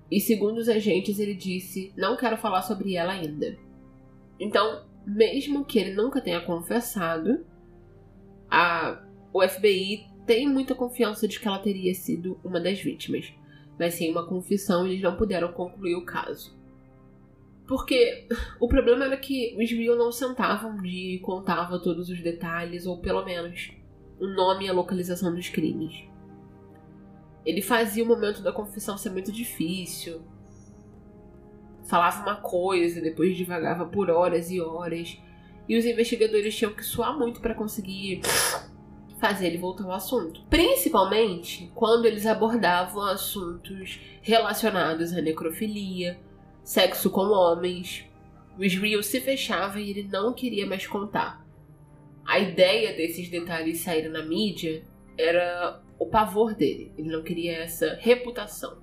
e, segundo os agentes, ele disse: Não quero falar sobre ela ainda. Então, mesmo que ele nunca tenha confessado, a, o FBI tem muita confiança de que ela teria sido uma das vítimas. Mas sem uma confissão, eles não puderam concluir o caso. Porque o problema era que os Will não sentavam de e contavam todos os detalhes, ou pelo menos o nome e a localização dos crimes. Ele fazia o momento da confissão ser muito difícil. Falava uma coisa, depois divagava por horas e horas. E os investigadores tinham que suar muito para conseguir fazer ele voltar ao assunto. Principalmente quando eles abordavam assuntos relacionados à necrofilia, sexo com homens. O Israel se fechava e ele não queria mais contar a ideia desses detalhes saírem na mídia era o pavor dele. Ele não queria essa reputação.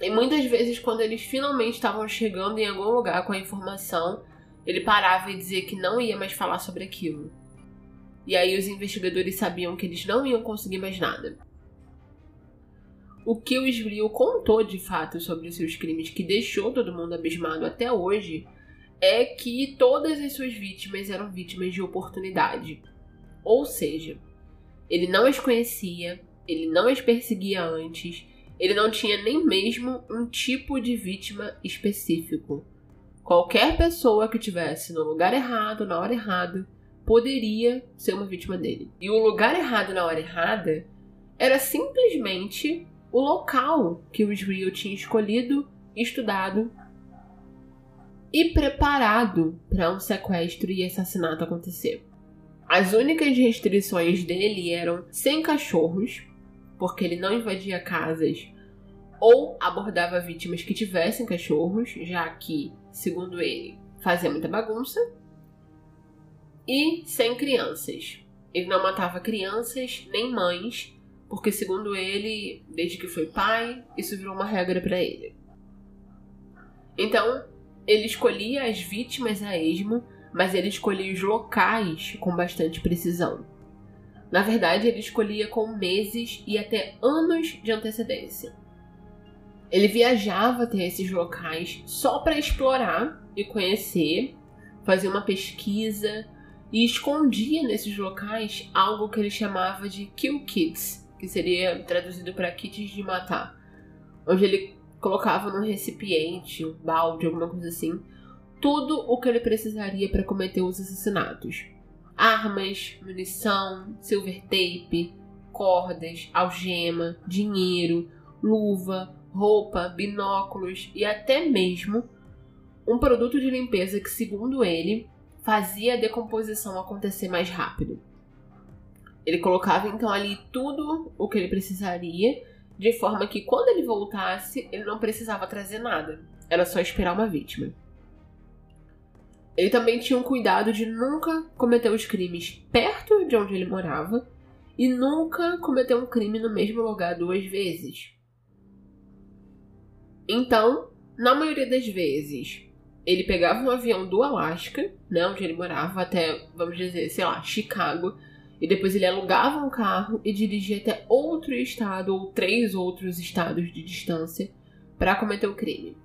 E muitas vezes, quando eles finalmente estavam chegando em algum lugar com a informação, ele parava e dizia que não ia mais falar sobre aquilo. E aí os investigadores sabiam que eles não iam conseguir mais nada. O que o Israel contou de fato sobre os seus crimes, que deixou todo mundo abismado até hoje, é que todas as suas vítimas eram vítimas de oportunidade. Ou seja, ele não as conhecia, ele não as perseguia antes, ele não tinha nem mesmo um tipo de vítima específico. Qualquer pessoa que tivesse no lugar errado, na hora errada, poderia ser uma vítima dele. E o lugar errado na hora errada era simplesmente o local que o Israel tinha escolhido, estudado e preparado para um sequestro e assassinato acontecer. As únicas restrições dele eram sem cachorros, porque ele não invadia casas ou abordava vítimas que tivessem cachorros, já que, segundo ele, fazia muita bagunça, e sem crianças. Ele não matava crianças nem mães, porque, segundo ele, desde que foi pai, isso virou uma regra para ele. Então, ele escolhia as vítimas a esmo, mas ele escolhia os locais com bastante precisão. Na verdade, ele escolhia com meses e até anos de antecedência. Ele viajava até esses locais só para explorar e conhecer, fazer uma pesquisa e escondia nesses locais algo que ele chamava de kill kits, que seria traduzido para kits de matar, onde ele colocava num recipiente, um balde, alguma coisa assim, tudo o que ele precisaria para cometer os assassinatos: armas, munição, silver tape, cordas, algema, dinheiro, luva, roupa, binóculos e até mesmo um produto de limpeza que, segundo ele, fazia a decomposição acontecer mais rápido. Ele colocava então ali tudo o que ele precisaria, de forma que quando ele voltasse, ele não precisava trazer nada, era só esperar uma vítima. Ele também tinha um cuidado de nunca cometer os crimes perto de onde ele morava e nunca cometer um crime no mesmo lugar duas vezes. Então, na maioria das vezes, ele pegava um avião do Alasca, né, onde ele morava, até, vamos dizer, sei lá, Chicago, e depois ele alugava um carro e dirigia até outro estado ou três outros estados de distância para cometer o crime.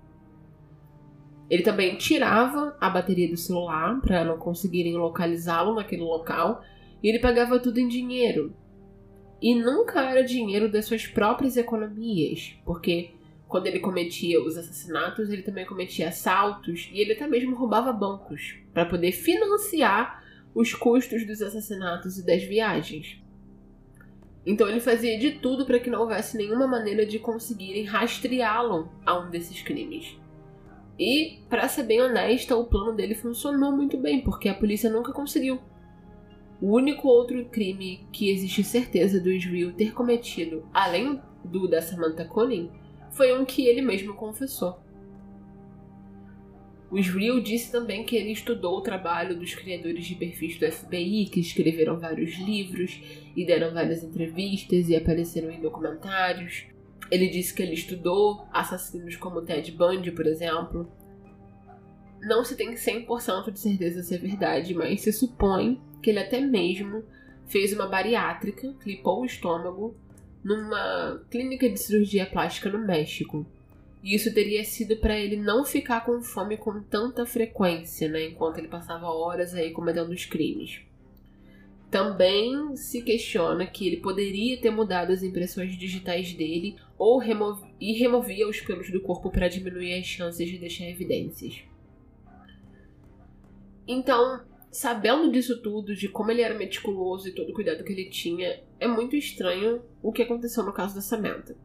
Ele também tirava a bateria do celular para não conseguirem localizá-lo naquele local e ele pagava tudo em dinheiro. E nunca era dinheiro das suas próprias economias, porque quando ele cometia os assassinatos, ele também cometia assaltos e ele até mesmo roubava bancos para poder financiar os custos dos assassinatos e das viagens. Então ele fazia de tudo para que não houvesse nenhuma maneira de conseguirem rastreá-lo a um desses crimes. E, para ser bem honesta, o plano dele funcionou muito bem, porque a polícia nunca conseguiu. O único outro crime que existe certeza do Israel ter cometido, além do da Samantha Conning, foi um que ele mesmo confessou. O Israel disse também que ele estudou o trabalho dos criadores de perfis do FBI, que escreveram vários livros e deram várias entrevistas e apareceram em documentários. Ele disse que ele estudou assassinos como Ted Bundy, por exemplo. Não se tem 100% de certeza se é verdade, mas se supõe que ele até mesmo fez uma bariátrica, clipou o estômago numa clínica de cirurgia plástica no México. E isso teria sido para ele não ficar com fome com tanta frequência, né, enquanto ele passava horas aí cometendo os crimes. Também se questiona que ele poderia ter mudado as impressões digitais dele ou e removia os pelos do corpo para diminuir as chances de deixar evidências. Então, sabendo disso tudo, de como ele era meticuloso e todo o cuidado que ele tinha, é muito estranho o que aconteceu no caso da Samantha.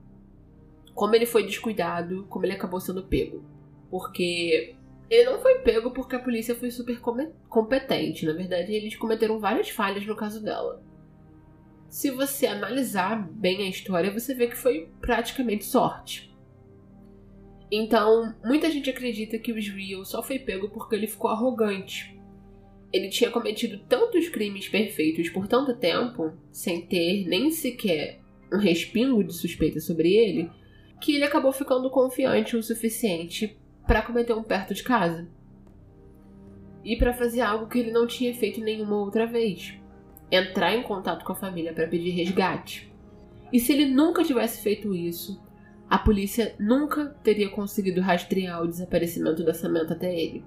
Como ele foi descuidado, como ele acabou sendo pego. Porque ele não foi pego porque a polícia foi super competente. Na verdade, eles cometeram várias falhas no caso dela. Se você analisar bem a história, você vê que foi praticamente sorte. Então, muita gente acredita que o Israel só foi pego porque ele ficou arrogante ele tinha cometido tantos crimes perfeitos por tanto tempo, sem ter nem sequer um respingo de suspeita sobre ele, que ele acabou ficando confiante o suficiente para cometer um perto de casa. E para fazer algo que ele não tinha feito nenhuma outra vez: entrar em contato com a família para pedir resgate. E se ele nunca tivesse feito isso, a polícia nunca teria conseguido rastrear o desaparecimento da Samantha até ele.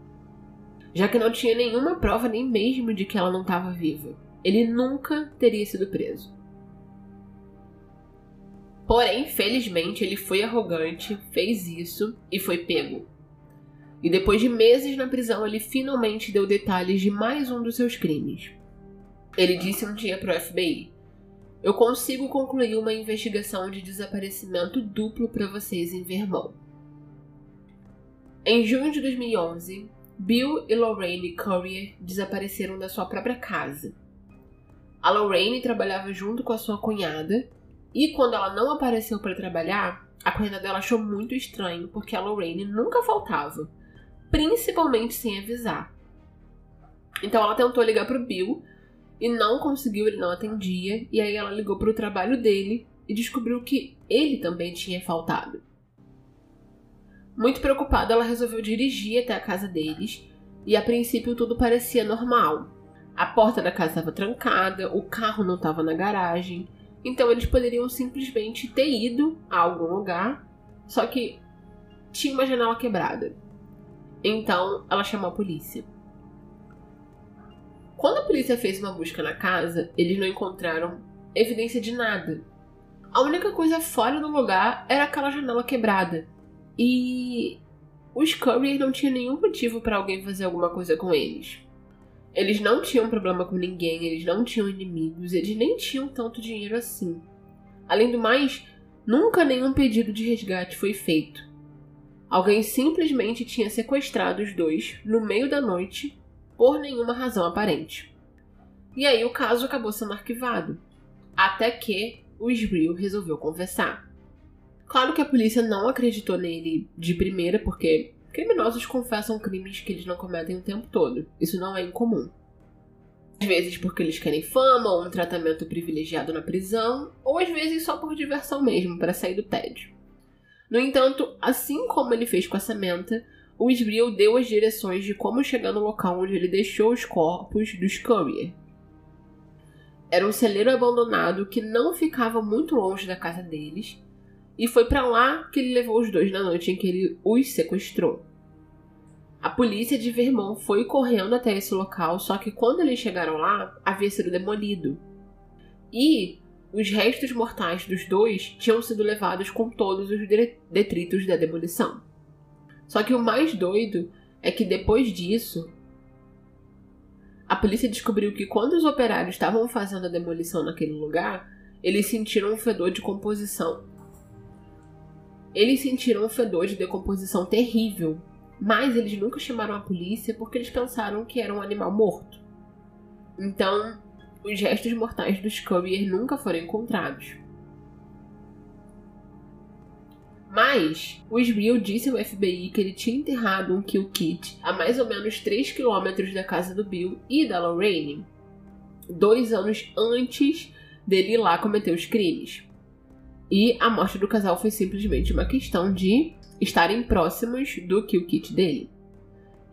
já que não tinha nenhuma prova nem mesmo de que ela não estava viva. Ele nunca teria sido preso. Porém, felizmente, ele foi arrogante, fez isso e foi pego. E depois de meses na prisão, ele finalmente deu detalhes de mais um dos seus crimes. Ele disse um dia para o FBI: Eu consigo concluir uma investigação de desaparecimento duplo para vocês em Vermont. Em junho de 2011, Bill e Lorraine Courier desapareceram da sua própria casa. A Lorraine trabalhava junto com a sua cunhada e quando ela não apareceu para trabalhar, a cunhada dela achou muito estranho porque a Lorraine nunca faltava, principalmente sem avisar. Então ela tentou ligar pro Bill e não conseguiu, ele não atendia, e aí ela ligou pro trabalho dele e descobriu que ele também tinha faltado. Muito preocupada, ela resolveu dirigir até a casa deles e a princípio tudo parecia normal. A porta da casa estava trancada, o carro não estava na garagem, então eles poderiam simplesmente ter ido a algum lugar, só que tinha uma janela quebrada. Então ela chamou a polícia. Quando a polícia fez uma busca na casa, eles não encontraram evidência de nada. A única coisa fora do lugar era aquela janela quebrada. E os Curry não tinham nenhum motivo para alguém fazer alguma coisa com eles. Eles não tinham problema com ninguém, eles não tinham inimigos, eles nem tinham tanto dinheiro assim. Além do mais, nunca nenhum pedido de resgate foi feito. Alguém simplesmente tinha sequestrado os dois no meio da noite por nenhuma razão aparente. E aí o caso acabou sendo arquivado, até que o Israel resolveu confessar. Claro que a polícia não acreditou nele de primeira, porque Criminosos confessam crimes que eles não cometem o tempo todo. Isso não é incomum. Às vezes porque eles querem fama ou um tratamento privilegiado na prisão, ou às vezes só por diversão mesmo, para sair do tédio. No entanto, assim como ele fez com a Samantha, o Israel deu as direções de como chegar no local onde ele deixou os corpos dos Courier. Era um celeiro abandonado que não ficava muito longe da casa deles, e foi para lá que ele levou os dois na noite em que ele os sequestrou. A polícia de Vermont foi correndo até esse local, só que quando eles chegaram lá, havia sido demolido. E os restos mortais dos dois tinham sido levados com todos os detritos da demolição. Só que o mais doido é que depois disso, a polícia descobriu que quando os operários estavam fazendo a demolição naquele lugar, eles sentiram um fedor de composição. Eles sentiram um fedor de decomposição terrível mas eles nunca chamaram a polícia porque eles pensaram que era um animal morto. Então, os restos mortais dos Courier nunca foram encontrados. Mas, o Israel disse ao FBI que ele tinha enterrado um kill kit a mais ou menos 3 quilômetros da casa do Bill e da Lorraine, dois anos antes dele ir lá cometer os crimes. E a morte do casal foi simplesmente uma questão de estarem próximos do kill kit dele.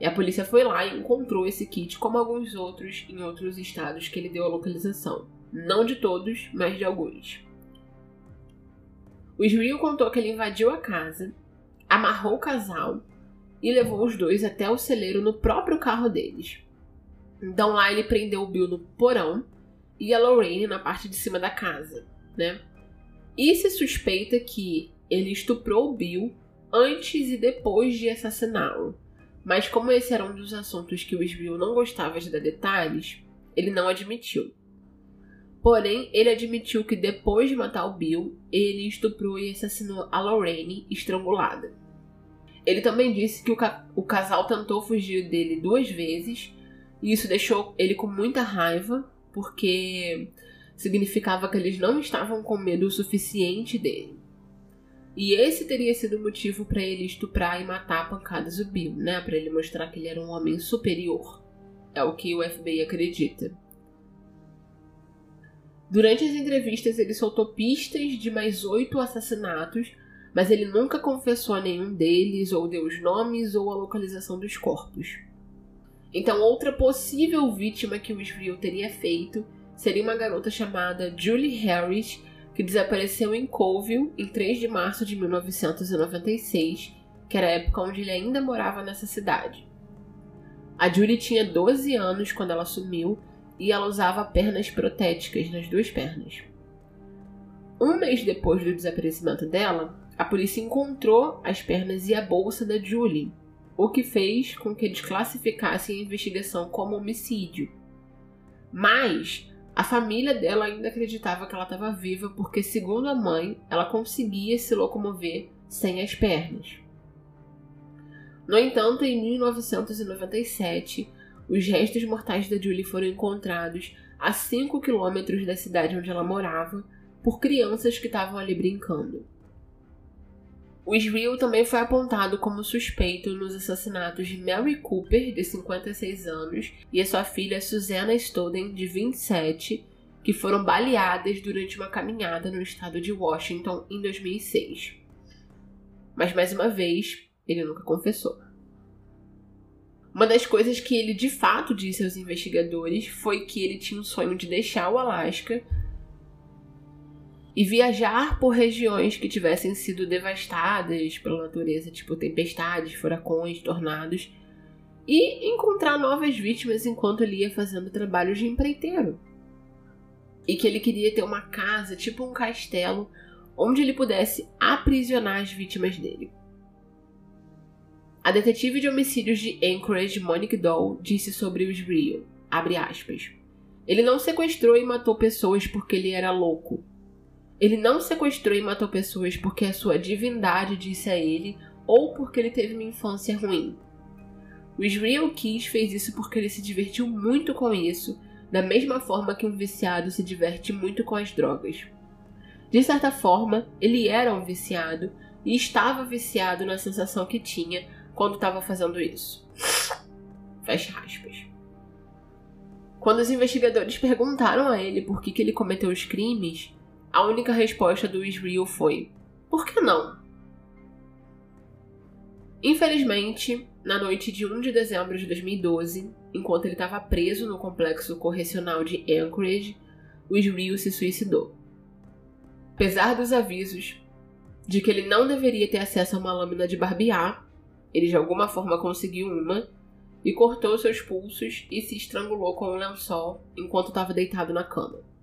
E a polícia foi lá e encontrou esse kit, como alguns outros em outros estados que ele deu a localização. Não de todos, mas de alguns. O Israel contou que ele invadiu a casa, amarrou o casal e levou os dois até o celeiro no próprio carro deles. Então lá ele prendeu o Bill no porão e a Lorraine na parte de cima da casa, né? E se suspeita que ele estuprou o Bill antes e depois de assassiná-lo. Mas como esse era um dos assuntos que o Israel não gostava de dar detalhes, ele não admitiu. Porém, ele admitiu que depois de matar o Bill, ele estuprou e assassinou a Lorraine estrangulada. Ele também disse que o, ca o casal tentou fugir dele duas vezes, e isso deixou ele com muita raiva, porque significava que eles não estavam com medo o suficiente dele. E esse teria sido o motivo para ele estuprar e matar a pancadas o Bill, né? Para ele mostrar que ele era um homem superior. É o que o FBI acredita. Durante as entrevistas, ele soltou pistas de mais oito assassinatos, mas ele nunca confessou a nenhum deles, ou deu os nomes ou a localização dos corpos. Então, outra possível vítima que o Israel teria feito seria uma garota chamada Julie Harris, que desapareceu em Colville em 3 de março de 1996, que era a época onde ele ainda morava nessa cidade. A Julie tinha 12 anos quando ela sumiu e ela usava pernas protéticas nas duas pernas. Um mês depois do desaparecimento dela, a polícia encontrou as pernas e a bolsa da Julie, o que fez com que eles classificassem a investigação como homicídio. Mas a família dela ainda acreditava que ela estava viva porque, segundo a mãe, ela conseguia se locomover sem as pernas. No entanto, em 1997, os restos mortais da Julie foram encontrados a 5 quilômetros da cidade onde ela morava por crianças que estavam ali brincando. O Israel também foi apontado como suspeito nos assassinatos de Mary Cooper, de 56 anos, e a sua filha Susanna Stoden, de 27, que foram baleadas durante uma caminhada no estado de Washington em 2006. Mas mais uma vez, ele nunca confessou. Uma das coisas que ele de fato disse aos investigadores foi que ele tinha um sonho de deixar o Alasca e viajar por regiões que tivessem sido devastadas pela natureza, tipo tempestades, furacões, tornados, e encontrar novas vítimas enquanto ele ia fazendo trabalhos de empreiteiro. E que ele queria ter uma casa, tipo um castelo, onde ele pudesse aprisionar as vítimas dele. A detetive de homicídios de Anchorage, Monique Doll, disse sobre os Rio, abre aspas, ele não sequestrou e matou pessoas porque ele era louco. Ele não sequestrou e matou pessoas porque a sua divindade disse a ele ou porque ele teve uma infância ruim. O Israel Keys fez isso porque ele se divertiu muito com isso, da mesma forma que um viciado se diverte muito com as drogas. De certa forma, ele era um viciado e estava viciado na sensação que tinha quando estava fazendo isso. Fecha aspas. Quando os investigadores perguntaram a ele por que, que ele cometeu os crimes, a única resposta do Israel foi: Por que não? Infelizmente, na noite de 1 de dezembro de 2012, enquanto ele estava preso no complexo correcional de Anchorage, o Israel se suicidou. Apesar dos avisos de que ele não deveria ter acesso a uma lâmina de barbear, ele de alguma forma conseguiu uma e cortou seus pulsos e se estrangulou com um lençol enquanto estava deitado na cama.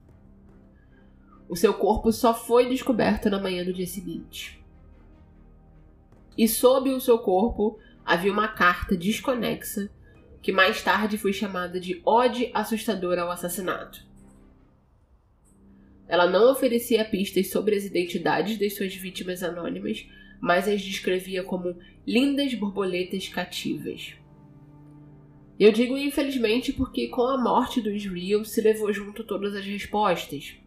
O seu corpo só foi descoberto na manhã do dia seguinte. E sob o seu corpo havia uma carta desconexa que mais tarde foi chamada de Ode Assustadora ao Assassinato. Ela não oferecia pistas sobre as identidades das suas vítimas anônimas, mas as descrevia como lindas borboletas cativas. Eu digo infelizmente porque com a morte do Israel se levou junto todas as respostas.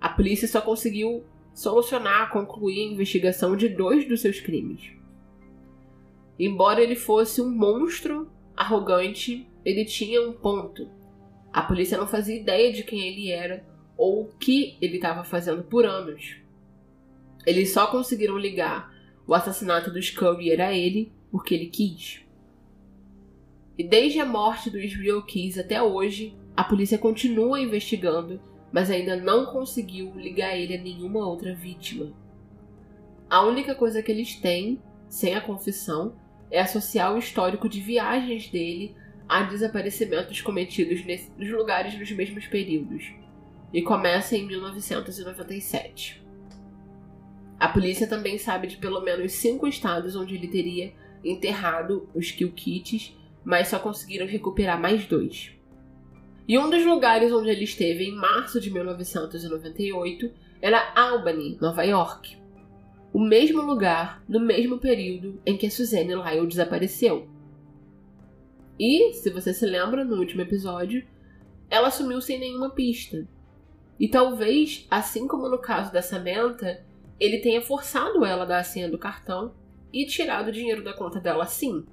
A polícia só conseguiu solucionar, concluir a investigação de dois dos seus crimes. Embora ele fosse um monstro arrogante, ele tinha um ponto. A polícia não fazia ideia de quem ele era ou o que ele estava fazendo por anos. Eles só conseguiram ligar o assassinato do Scurry a ele porque ele quis. E desde a morte do Israel Keys até hoje, a polícia continua investigando mas ainda não conseguiu ligar ele a nenhuma outra vítima. A única coisa que eles têm, sem a confissão, é associar o histórico de viagens dele a desaparecimentos cometidos nos lugares nos mesmos períodos, e começa em 1997. A polícia também sabe de pelo menos cinco estados onde ele teria enterrado os kill kits, mas só conseguiram recuperar mais dois. E um dos lugares onde ele esteve em março de 1998 era Albany, Nova York. O mesmo lugar, no mesmo período em que a Suzanne Lyle desapareceu. E, se você se lembra, no último episódio, ela sumiu sem nenhuma pista. E talvez, assim como no caso da Samantha, ele tenha forçado ela a dar a senha do cartão e tirado o dinheiro da conta dela assim.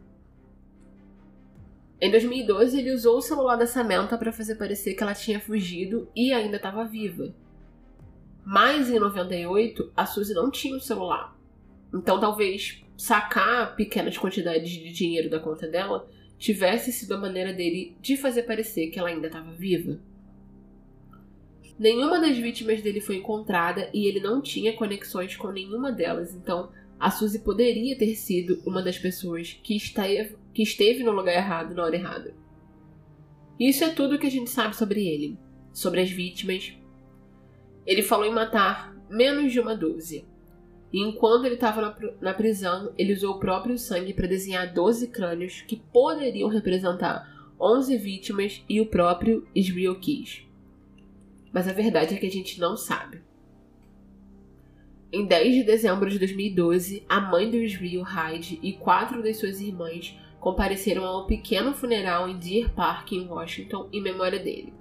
Em 2012, ele usou o celular da Samantha para fazer parecer que ela tinha fugido e ainda estava viva. Mas em 98, a Suzy não tinha o celular. Então talvez sacar pequenas quantidades de dinheiro da conta dela tivesse sido a maneira dele de fazer parecer que ela ainda estava viva. Nenhuma das vítimas dele foi encontrada e ele não tinha conexões com nenhuma delas, então a Suzy poderia ter sido uma das pessoas que esteve, que esteve no lugar errado na hora errada. Isso é tudo que a gente sabe sobre ele, sobre as vítimas. Ele falou em matar menos de uma dúzia. E enquanto ele estava na, na, prisão, ele usou o próprio sangue para desenhar 12 crânios que poderiam representar 11 vítimas e o próprio Israel Keys. Mas a verdade é que a gente não sabe. Em 10 de dezembro de 2012, a mãe do Israel Hyde e quatro das suas irmãs compareceram a um pequeno funeral em Deer Park, em Washington, em memória dele.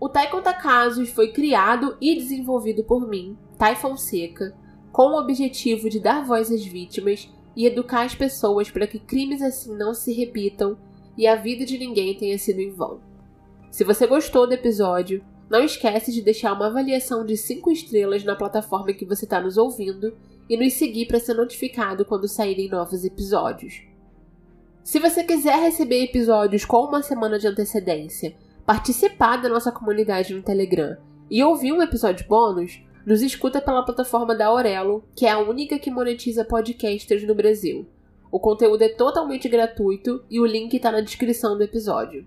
O Tai Conta Casos foi criado e desenvolvido por mim, Tai Fonseca, com o objetivo de dar voz às vítimas e educar as pessoas para que crimes assim não se repitam e a vida de ninguém tenha sido em vão. Se você gostou do episódio, não esquece de deixar uma avaliação de 5 estrelas na plataforma que você está nos ouvindo e nos seguir para ser notificado quando saírem novos episódios. Se você quiser receber episódios com uma semana de antecedência, participar da nossa comunidade no Telegram e ouvir um episódio bônus, nos escuta pela plataforma da Aurelo, que é a única que monetiza podcasters no Brasil. O conteúdo é totalmente gratuito e o link está na descrição do episódio.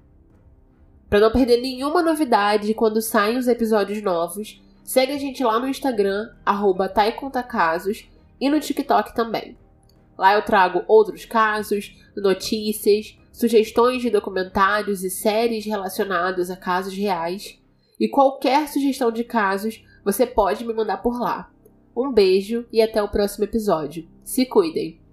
Para não perder nenhuma novidade quando saem os episódios novos, segue a gente lá no Instagram, arroba taicontacasos, e no TikTok também. Lá eu trago outros casos, notícias, sugestões de documentários e séries relacionados a casos reais. E qualquer sugestão de casos você pode me mandar por lá. Um beijo e até o próximo episódio. Se cuidem!